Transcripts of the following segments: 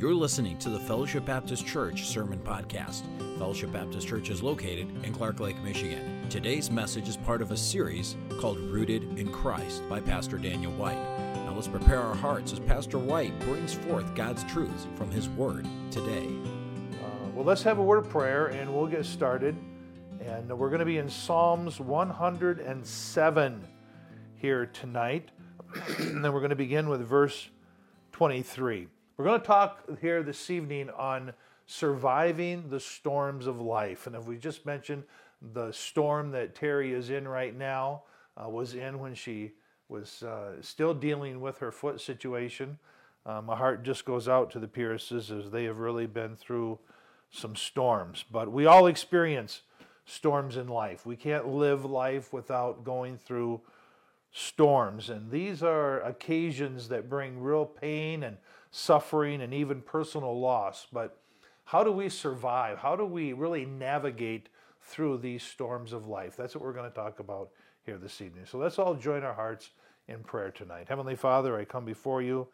You're listening to the Fellowship Baptist Church Sermon Podcast. Fellowship Baptist Church is located in Clark Lake, Michigan. Today's message is part of a series called Rooted in Christ by Pastor Daniel White. Now let's prepare our hearts as Pastor White brings forth God's truths from his word today. Uh, well, let's have a word of prayer and we'll get started. And we're going to be in Psalms 107 here tonight. and then we're going to begin with verse 23. We're going to talk here this evening on surviving the storms of life. And if we just mentioned the storm that Terry is in right now, uh, was in when she was uh, still dealing with her foot situation. Uh, my heart just goes out to the Pierces as they have really been through some storms. But we all experience storms in life. We can't live life without going through storms. And these are occasions that bring real pain and suffering and even personal loss. But how do we survive? How do we really navigate through these storms of life? That's what we're going to talk about here this evening. So let's all join our hearts in prayer tonight. Heavenly Father, I come before you.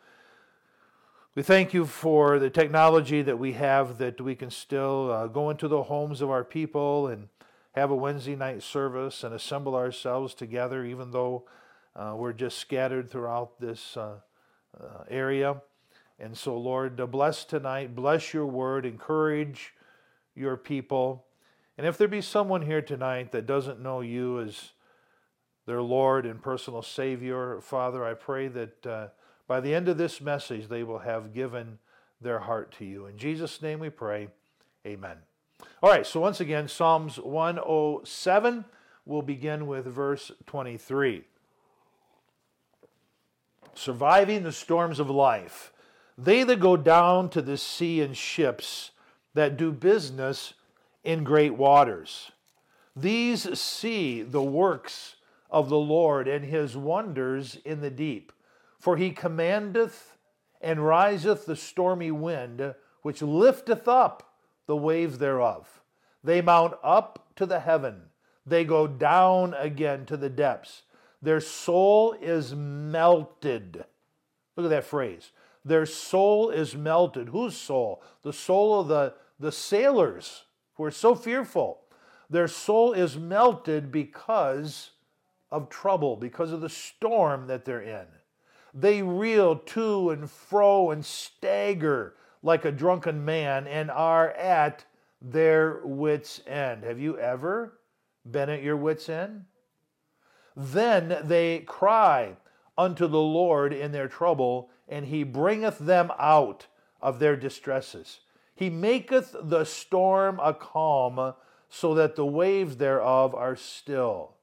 We thank you for the technology that we have that we can still uh, go into the homes of our people and have a Wednesday night service and assemble ourselves together, even though uh, we're just scattered throughout this uh, uh area. And so, Lord, bless tonight, bless your word, encourage your people. And if there be someone here tonight that doesn't know you as their Lord and personal Savior, Father, I pray that uh, by the end of this message, they will have given their heart to you. In Jesus' name we pray. Amen. All right, so once again, Psalms 107. We'll begin with verse 23. Surviving the storms of life. They that go down to the sea in ships that do business in great waters. These see the works of the Lord and his wonders in the deep. For he commandeth and riseth the stormy wind, which lifteth up the waves thereof. They mount up to the heaven, they go down again to the depths. Their soul is melted. Look at that phrase. Their soul is melted. Whose soul? The soul of the, the sailors who are so fearful. Their soul is melted because of trouble, because of the storm that they're in. They reel to and fro and stagger like a drunken man and are at their wits' end. Have you ever been at your wits' end? Then they cry unto the Lord in their trouble, and he bringeth them out of their distresses. He maketh the storm a calm, so that the waves thereof are still.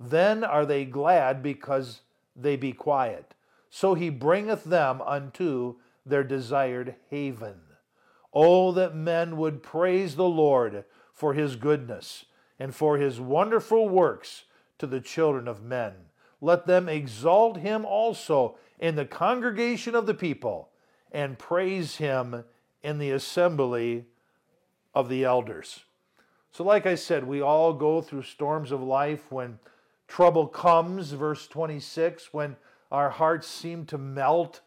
Then are they glad because they be quiet. So he bringeth them unto their desired haven. Oh, that men would praise the Lord for his goodness and for his wonderful works to the children of men. Let them exalt him also in the congregation of the people and praise him in the assembly of the elders. So, like I said, we all go through storms of life when trouble comes, verse 26, when our hearts seem to melt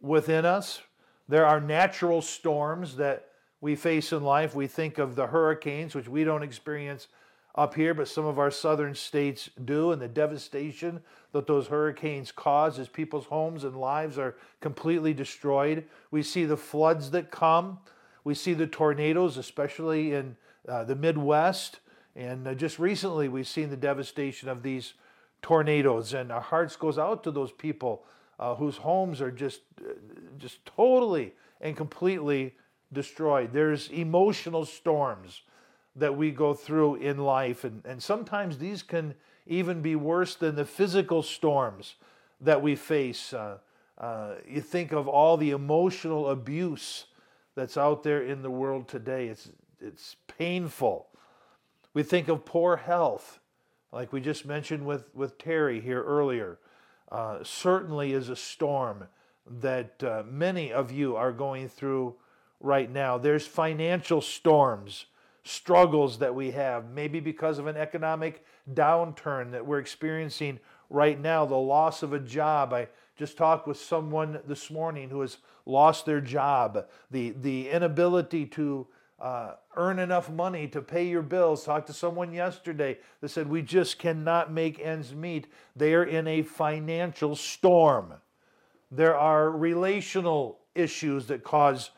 within us. There are natural storms that we face in life. We think of the hurricanes, which we don't experience up here, but some of our southern states do, and the devastation that those hurricanes cause as people's homes and lives are completely destroyed. We see the floods that come. We see the tornadoes, especially in uh, the Midwest. And uh, just recently, we've seen the devastation of these tornadoes, and our hearts goes out to those people uh, whose homes are just, uh, just totally and completely destroyed. There's emotional storms that we go through in life. And, and sometimes these can even be worse than the physical storms that we face. Uh, uh, you think of all the emotional abuse that's out there in the world today, it's, it's painful. We think of poor health, like we just mentioned with, with Terry here earlier. Uh, certainly is a storm that uh, many of you are going through right now. There's financial storms struggles that we have, maybe because of an economic downturn that we're experiencing right now, the loss of a job. I just talked with someone this morning who has lost their job, the, the inability to uh, earn enough money to pay your bills. Talked to someone yesterday that said, We just cannot make ends meet. They are in a financial storm. There are relational issues that cause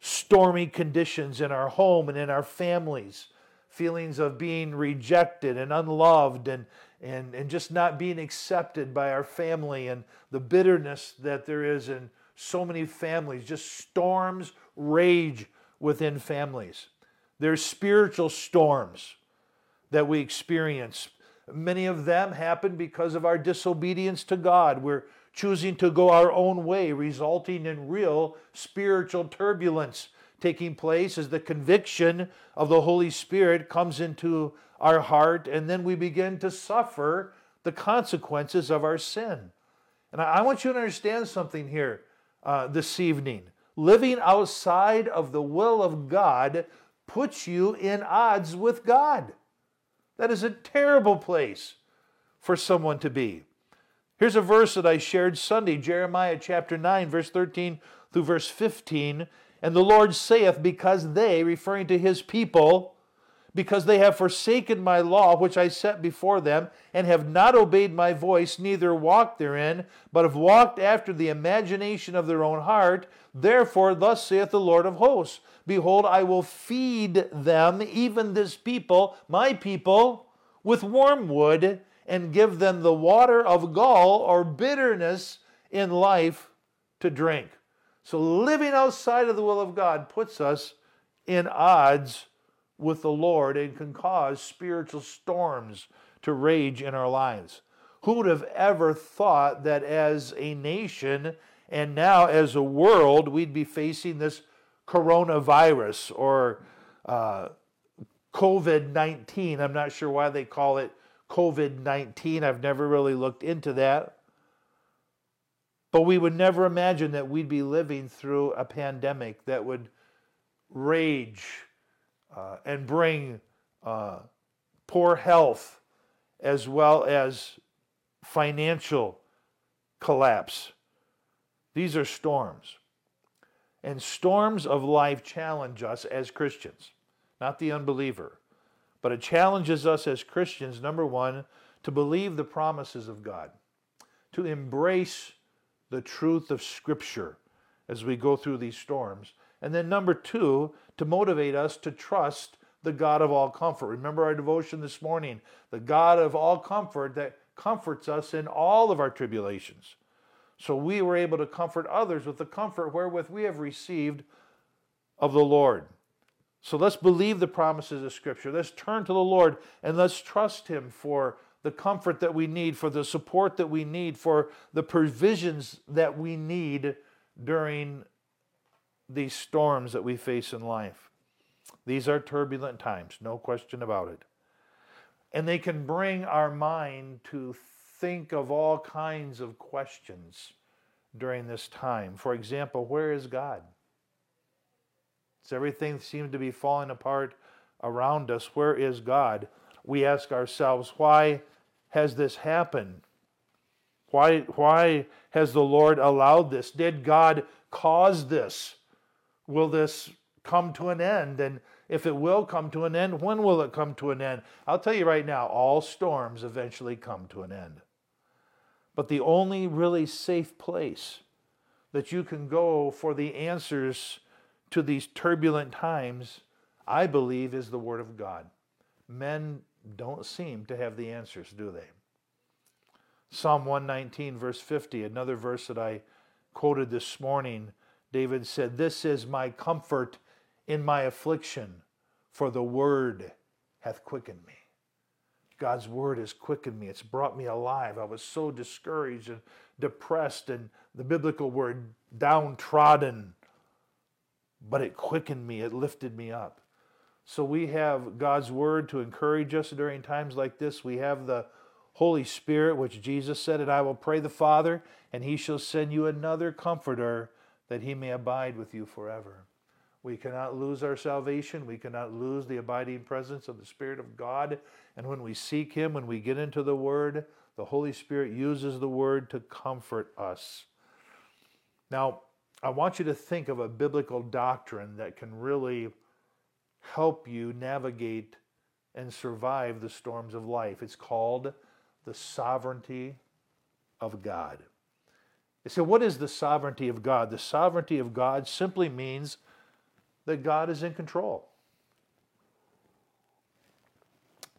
stormy conditions in our home and in our families, feelings of being rejected and unloved and, and, and just not being accepted by our family, and the bitterness that there is in so many families. Just storms rage within families. There's spiritual storms that we experience. Many of them happen because of our disobedience to God. We're choosing to go our own way, resulting in real spiritual turbulence taking place as the conviction of the Holy Spirit comes into our heart, and then we begin to suffer the consequences of our sin. And I want you to understand something here uh, this evening. Living outside of the will of God puts you in odds with God. That is a terrible place for someone to be. Here's a verse that I shared Sunday, Jeremiah chapter 9, verse 13 through verse 15. And the Lord saith, Because they, referring to his people, because they have forsaken my law, which I set before them, and have not obeyed my voice, neither walked therein, but have walked after the imagination of their own heart. Therefore, thus saith the Lord of hosts Behold, I will feed them, even this people, my people, with wormwood, and give them the water of gall or bitterness in life to drink. So, living outside of the will of God puts us in odds with the Lord and can cause spiritual storms to rage in our lives. Who would have ever thought that as a nation and now as a world, we'd be facing this coronavirus or uh, COVID 19? I'm not sure why they call it COVID 19. I've never really looked into that. But we would never imagine that we'd be living through a pandemic that would rage uh, and bring uh, poor health as well as financial collapse. These are storms. And storms of life challenge us as Christians, not the unbeliever. But it challenges us as Christians, number one, to believe the promises of God, to embrace the truth of Scripture as we go through these storms. And then, number two, to motivate us to trust the God of all comfort. Remember our devotion this morning the God of all comfort that comforts us in all of our tribulations. So we were able to comfort others with the comfort wherewith we have received of the Lord. So let's believe the promises of Scripture. Let's turn to the Lord and let's trust Him for the comfort that we need, for the support that we need, for the provisions that we need during these storms that we face in life. These are turbulent times, no question about it. And they can bring our mind to think of all kinds of questions during this time. For example, where is God? Everything seem to be falling apart around us? Where is God? We ask ourselves, why has this happened? Why, why has the Lord allowed this? Did God cause this? Will this come to an end? And if it will come to an end, when will it come to an end? I'll tell you right now, all storms eventually come to an end. But the only really safe place that you can go for the answers to these turbulent times, I believe, is the Word of God. Men don't seem to have the answers, do they? Psalm 119, verse 50, another verse that I quoted this morning, David said, This is my comfort in my affliction, for the word hath quickened me. God's word has quickened me. It's brought me alive. I was so discouraged and depressed, and the biblical word downtrodden, but it quickened me, it lifted me up. So we have God's word to encourage us during times like this. We have the Holy Spirit, which Jesus said, And I will pray the Father, and he shall send you another comforter that he may abide with you forever. We cannot lose our salvation. We cannot lose the abiding presence of the Spirit of God. And when we seek Him, when we get into the Word, The Holy Spirit uses the word to comfort us. Now, I want you to think of a biblical doctrine that can really help you navigate and survive the storms of life. It's called the sovereignty of God. So, what is the sovereignty of God? The sovereignty of God simply means that God is in control.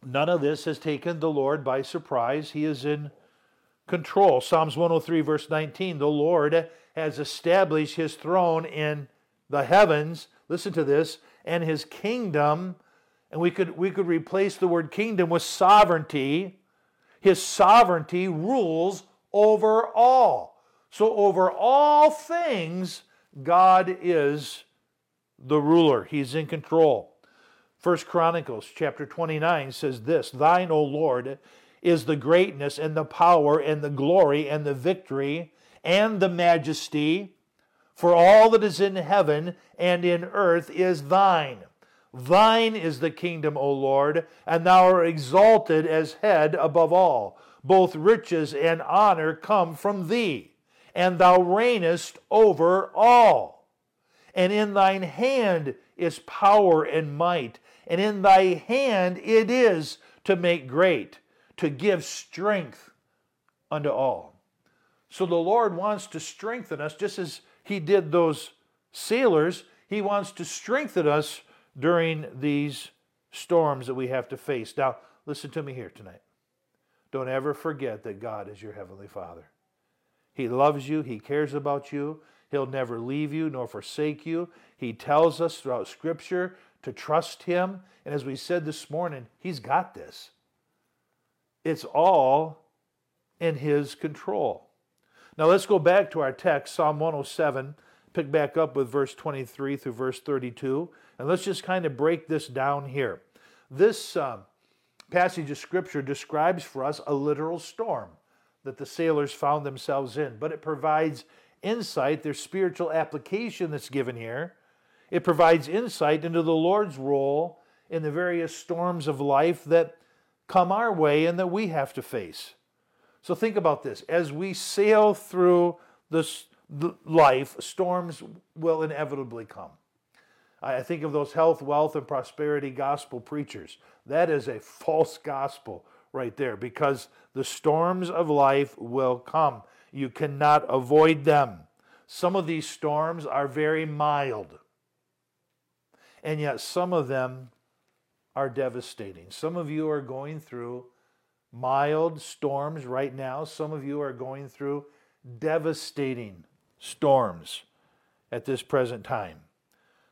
None of this has taken the Lord by surprise. He is in control. Psalms 103, verse 19 The Lord has established his throne in the heavens. Listen to this, and his kingdom. And we could, we could replace the word kingdom with sovereignty. His sovereignty rules over all. So, over all things, God is the ruler. He's in control. First Chronicles chapter 29 says this Thine, O Lord, is the greatness and the power and the glory and the victory and the majesty, for all that is in heaven and in earth is thine. Thine is the kingdom, O Lord, and thou art exalted as head above all. Both riches and honor come from thee, and thou reignest over all. And in thine hand is power and might and in thy hand it is to make great, to give strength unto all. So the Lord wants to strengthen us just as he did those sailors. He wants to strengthen us during these storms that we have to face. Now, listen to me here tonight. Don't ever forget that God is your Heavenly Father. He loves you, He cares about you, He'll never leave you nor forsake you. He tells us throughout Scripture to trust Him. And as we said this morning, He's got this. It's all in His control. Now let's go back to our text, Psalm 107, pick back up with verse 23 through verse 32, and let's just kind of break this down here. This um, passage of Scripture describes for us a literal storm that the sailors found themselves in, but it provides insight, there's spiritual application that's given here it provides insight into the Lord's role in the various storms of life that come our way and that we have to face. So think about this. As we sail through this life, storms will inevitably come. I think of those health, wealth, and prosperity gospel preachers. That is a false gospel right there because the storms of life will come. You cannot avoid them. Some of these storms are very mild and yet some of them are devastating. Some of you are going through mild storms right now, some of you are going through devastating storms at this present time.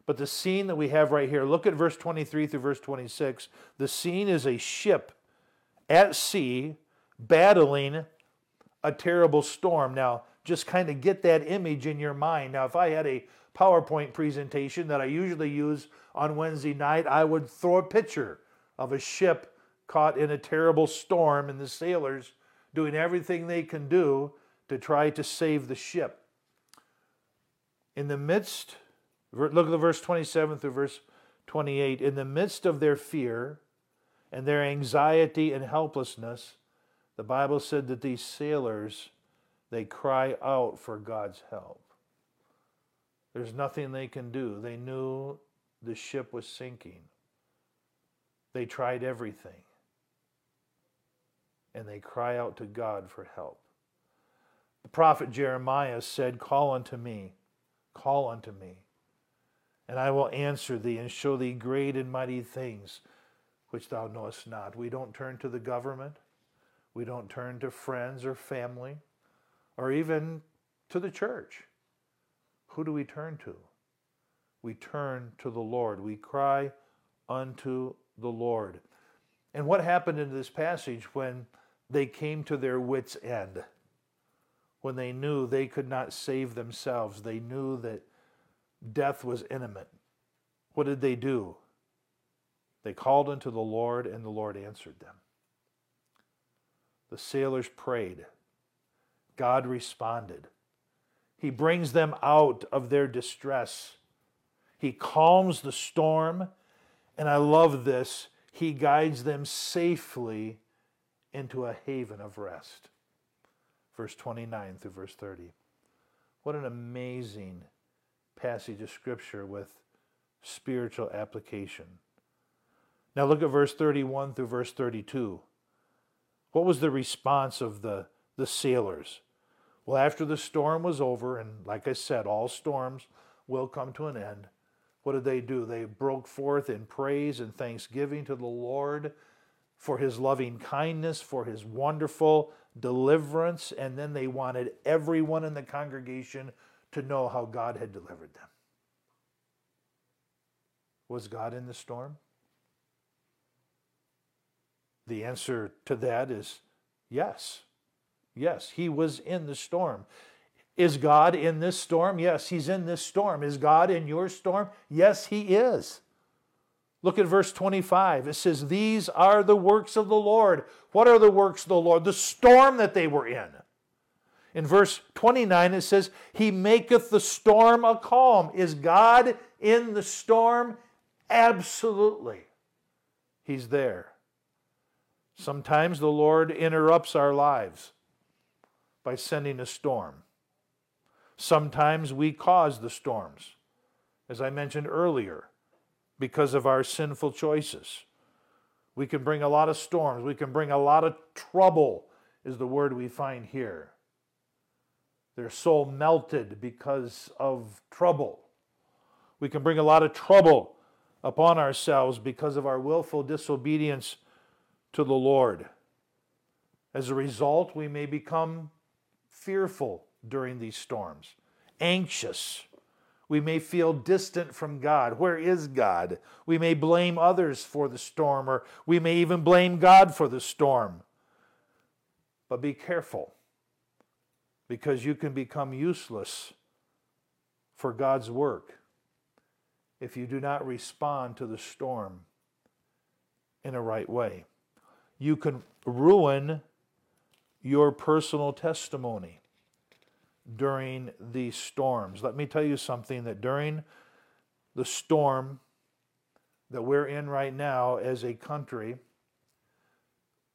But the scene that we have right here, look at verse 23 through verse 26. The scene is a ship at sea battling a terrible storm. Now, just kind of get that image in your mind. Now, if I had a PowerPoint presentation that I usually use on Wednesday night, I would throw a picture of a ship caught in a terrible storm and the sailors doing everything they can do to try to save the ship. In the midst, look at the verse 27 through verse 28. In the midst of their fear and their anxiety and helplessness, the Bible said that these sailors, they cry out for God's help. There's nothing they can do. They knew the ship was sinking. They tried everything. And they cry out to God for help. The prophet Jeremiah said, Call unto me, call unto me, and I will answer thee and show thee great and mighty things which thou knowest not. We don't turn to the government, we don't turn to friends or family, or even to the church. Who do we turn to? we turn to the Lord. We cry unto the Lord. And what happened in this passage when they came to their wits' end? When they knew they could not save themselves, they knew that death was imminent. What did they do? They called unto the Lord, and the Lord answered them. The sailors prayed. God responded. He brings them out of their distress he calms the storm, and I love this. He guides them safely into a haven of rest. Verse 29 through verse 30. What an amazing passage of Scripture with spiritual application. Now look at verse 31 through verse 32. What was the response of the, the sailors? Well, after the storm was over, and like I said, all storms will come to an end, what did they do? They broke forth in praise and thanksgiving to the Lord for his loving kindness, for his wonderful deliverance, and then they wanted everyone in the congregation to know how God had delivered them. Was God in the storm? The answer to that is yes. Yes, he was in the storm. Is God in this storm? Yes, he's in this storm. Is God in your storm? Yes, he is. Look at verse 25. It says, These are the works of the Lord. What are the works of the Lord? The storm that they were in. In verse 29, it says, He maketh the storm a calm. Is God in the storm? Absolutely. He's there. Sometimes the Lord interrupts our lives by sending a storm. Sometimes we cause the storms, as I mentioned earlier because of our sinful choices. We can bring a lot of storms. We can bring a lot of trouble, is the word we find here. Their soul melted because of trouble. We can bring a lot of trouble upon ourselves because of our willful disobedience to the Lord. As a result, we may become fearful during these storms, anxious, we may feel distant from God. Where is God? We may blame others for the storm, or we may even blame God for the storm. But be careful, because you can become useless for God's work if you do not respond to the storm in a right way. You can ruin your personal testimony during these storms. Let me tell you something that during the storm that we're in right now as a country,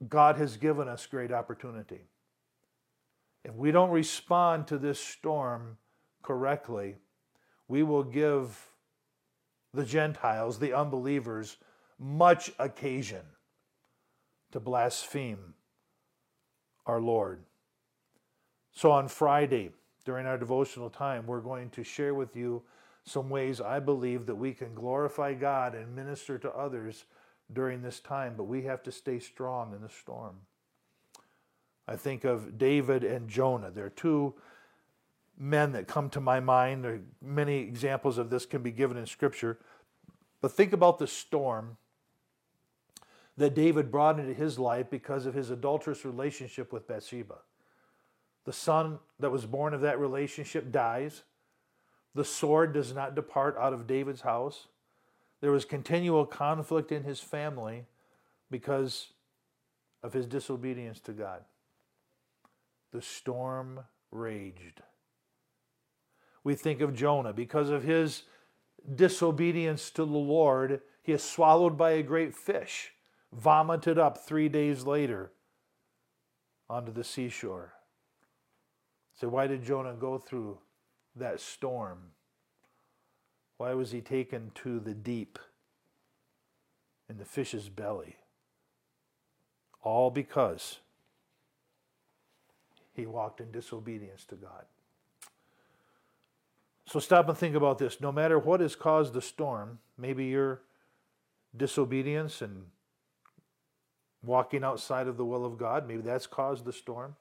God has given us great opportunity. If we don't respond to this storm correctly, we will give the Gentiles, the unbelievers, much occasion to blaspheme our Lord. So on Friday, during our devotional time, we're going to share with you some ways I believe that we can glorify God and minister to others during this time, but we have to stay strong in the storm. I think of David and Jonah. There are two men that come to my mind. There many examples of this can be given in Scripture. But think about the storm that David brought into his life because of his adulterous relationship with Bathsheba. The son that was born of that relationship dies. The sword does not depart out of David's house. There was continual conflict in his family because of his disobedience to God. The storm raged. We think of Jonah. Because of his disobedience to the Lord, he is swallowed by a great fish, vomited up three days later onto the seashore. So, why did Jonah go through that storm? Why was he taken to the deep in the fish's belly? All because he walked in disobedience to God. So stop and think about this. No matter what has caused the storm, maybe your disobedience and walking outside of the will of God, maybe that's caused the storm.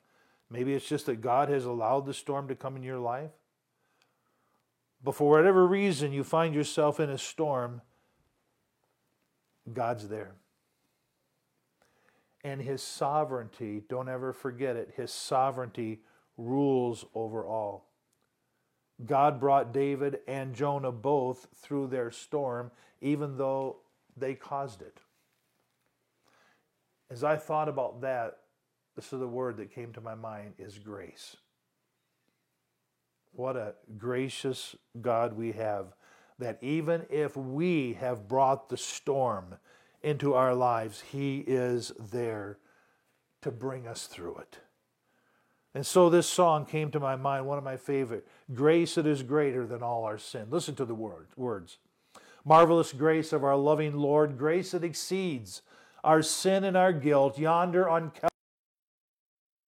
Maybe it's just that God has allowed the storm to come in your life. But for whatever reason you find yourself in a storm, God's there. And His sovereignty, don't ever forget it, His sovereignty rules over all. God brought David and Jonah both through their storm, even though they caused it. As I thought about that, is the word that came to my mind is grace. What a gracious God we have that even if we have brought the storm into our lives, He is there to bring us through it. And so this song came to my mind, one of my favorite Grace that is greater than all our sin. Listen to the word, words. Marvelous grace of our loving Lord, grace that exceeds our sin and our guilt, yonder on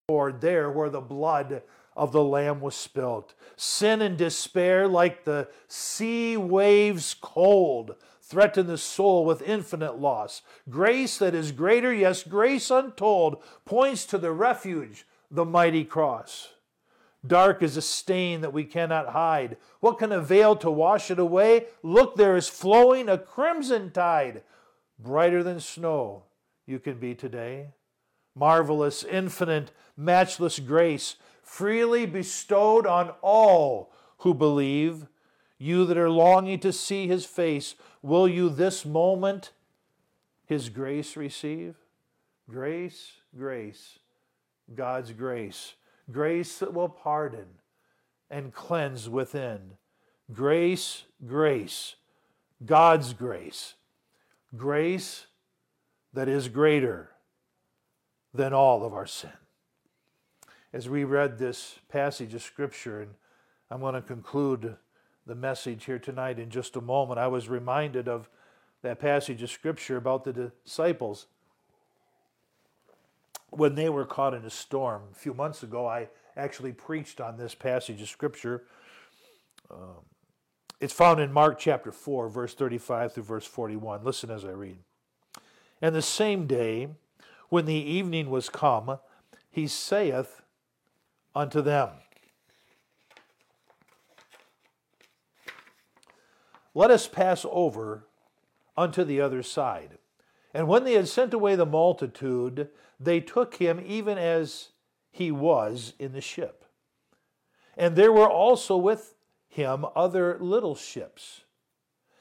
Calvary, there where the blood of the Lamb was spilt. Sin and despair, like the sea waves cold, threaten the soul with infinite loss. Grace that is greater, yes, grace untold, points to the refuge, the mighty cross. Dark is a stain that we cannot hide. What can avail to wash it away? Look, there is flowing a crimson tide, brighter than snow you can be today. Marvelous, infinite, matchless grace, freely bestowed on all who believe. You that are longing to see his face, will you this moment his grace receive? Grace, grace, God's grace. Grace that will pardon and cleanse within. Grace, grace, God's grace. Grace that is greater than all of our sin. As we read this passage of Scripture, and I'm going to conclude the message here tonight in just a moment, I was reminded of that passage of Scripture about the disciples when they were caught in a storm. A few months ago, I actually preached on this passage of Scripture. Um, it's found in Mark chapter 4, verse 35 through verse 41. Listen as I read. And the same day, when the evening was come, he saith unto them, Let us pass over unto the other side. And when they had sent away the multitude, they took him even as he was in the ship. And there were also with him other little ships.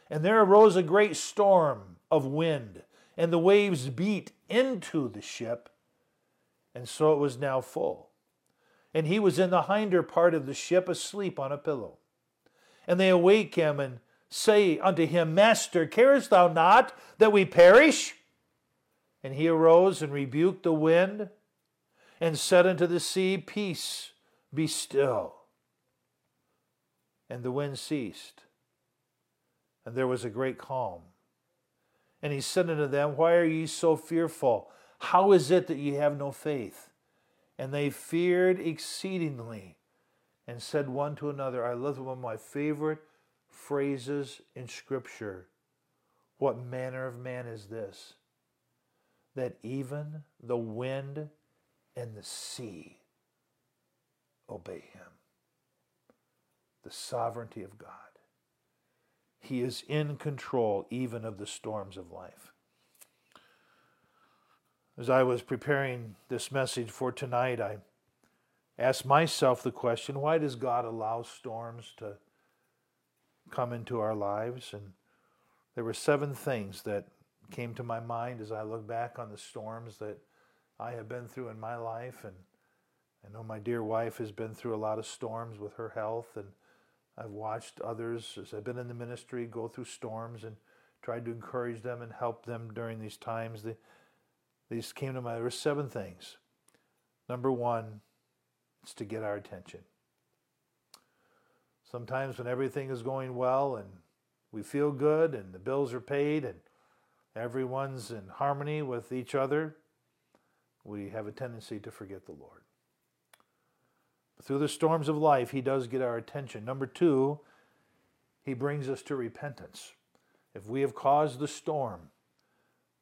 And there arose a great storm of wind, and the waves beat into the ship, and so it was now full. And he was in the hinder part of the ship, asleep on a pillow. And they awake him and say unto him, Master, carest thou not that we perish? And he arose and rebuked the wind and said unto the sea, Peace, be still. And the wind ceased, and there was a great calm. And he said unto them, Why are ye so fearful? How is it that ye have no faith? And they feared exceedingly and said one to another, I love one of my favorite phrases in Scripture. What manner of man is this? That even the wind and the sea obey him. The sovereignty of God. He is in control even of the storms of life. As I was preparing this message for tonight, I asked myself the question why does God allow storms to come into our lives? And there were seven things that came to my mind as I look back on the storms that I have been through in my life. And I know my dear wife has been through a lot of storms with her health. And I've watched others as I've been in the ministry go through storms and tried to encourage them and help them during these times. The, these came to mind. There were seven things. Number one, it's to get our attention. Sometimes when everything is going well and we feel good and the bills are paid and everyone's in harmony with each other, we have a tendency to forget the Lord. But through the storms of life, He does get our attention. Number two, He brings us to repentance. If we have caused the storm,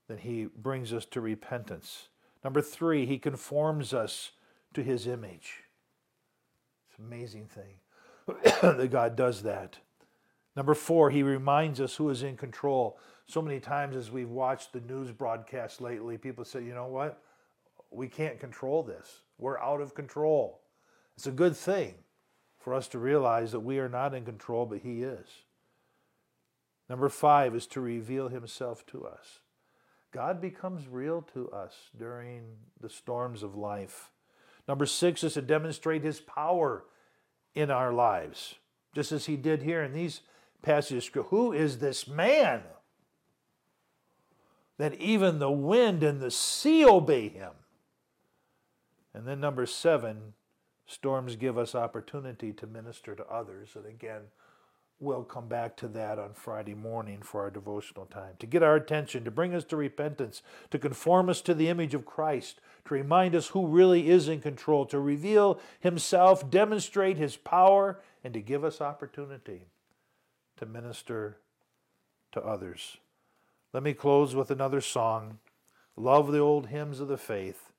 then He brings us to repentance. Number three, He conforms us to His image. It's an amazing thing that God does that. Number four, He reminds us who is in control. So many times as we've watched the news broadcast lately, people say, you know what? we can't control this. We're out of control. It's a good thing for us to realize that we are not in control, but He is. Number five is to reveal Himself to us. God becomes real to us during the storms of life. Number six is to demonstrate His power in our lives, just as He did here in these passages. Who is this man that even the wind and the sea obey Him? And then number seven, storms give us opportunity to minister to others. And again, we'll come back to that on Friday morning for our devotional time. To get our attention, to bring us to repentance, to conform us to the image of Christ, to remind us who really is in control, to reveal Himself, demonstrate His power, and to give us opportunity to minister to others. Let me close with another song. Love the old hymns of the faith,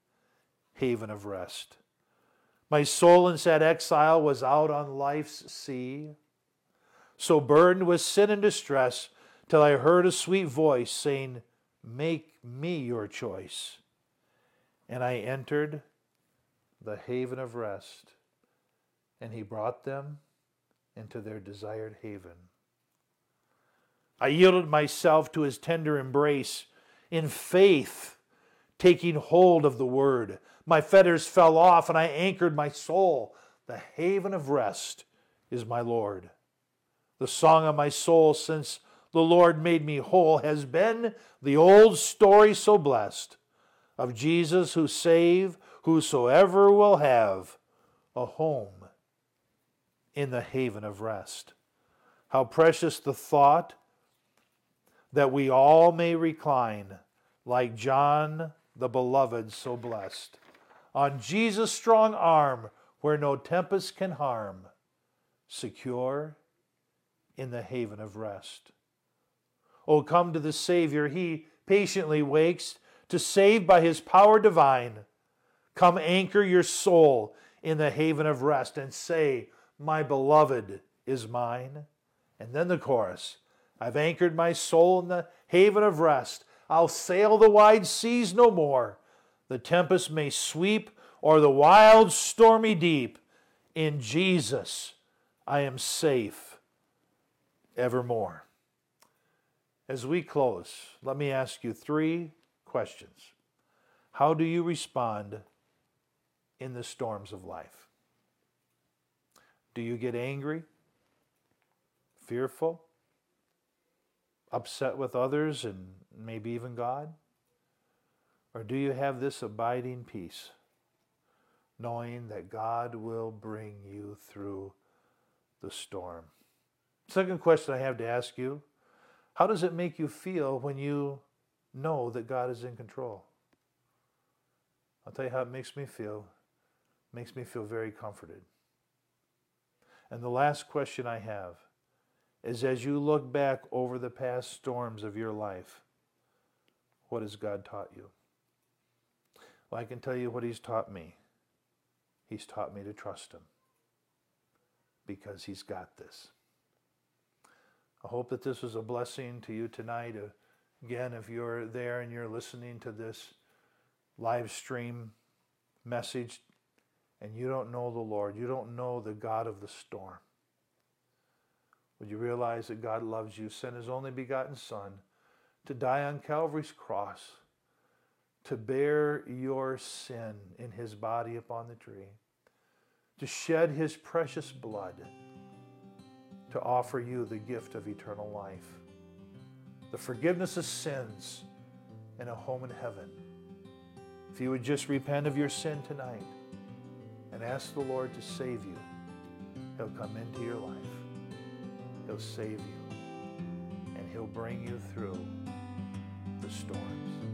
haven of rest. My soul in sad exile was out on life's sea, so burdened with sin and distress, till I heard a sweet voice saying, Make me your choice. And I entered the haven of rest, and he brought them into their desired haven. I yielded myself to his tender embrace in faith, taking hold of the word. My fetters fell off, and I anchored my soul. The haven of rest is my Lord. The song of my soul since the Lord made me whole has been the old story so blessed of Jesus who save whosoever will have a home in the haven of rest. How precious the thought that we all may recline like John the beloved so blessed on Jesus' strong arm where no tempest can harm, secure in the haven of rest. Oh, come to the Savior, he patiently wakes to save by his power divine. Come anchor your soul in the haven of rest and say, My beloved is mine. And then the chorus I've anchored my soul in the haven of rest. I'll sail the wide seas no more. The tempest may sweep or the wild stormy deep. In Jesus I am safe evermore. As we close, let me ask you three questions. How do you respond in the storms of life? Do you get angry, fearful, upset with others and maybe even God? Or do you have this abiding peace, knowing that God will bring you through the storm? Second question I have to ask you how does it make you feel when you know that God is in control? I'll tell you how it makes me feel. It makes me feel very comforted. And the last question I have is as you look back over the past storms of your life, what has God taught you? Well, I can tell you what He's taught me. He's taught me to trust Him because He's got this. I hope that this was a blessing to you tonight. Again, if you're there and you're listening to this live stream message and you don't know the Lord, you don't know the God of the storm, would you realize that God loves you, sent his only begotten Son to die on Calvary's cross, to bear your sin in his body upon the tree, to shed his precious blood, to offer you the gift of eternal life, the forgiveness of sins, and a home in heaven. If you would just repent of your sin tonight and ask the Lord to save you, he'll come into your life. He'll save you. And He'll bring you through the storms.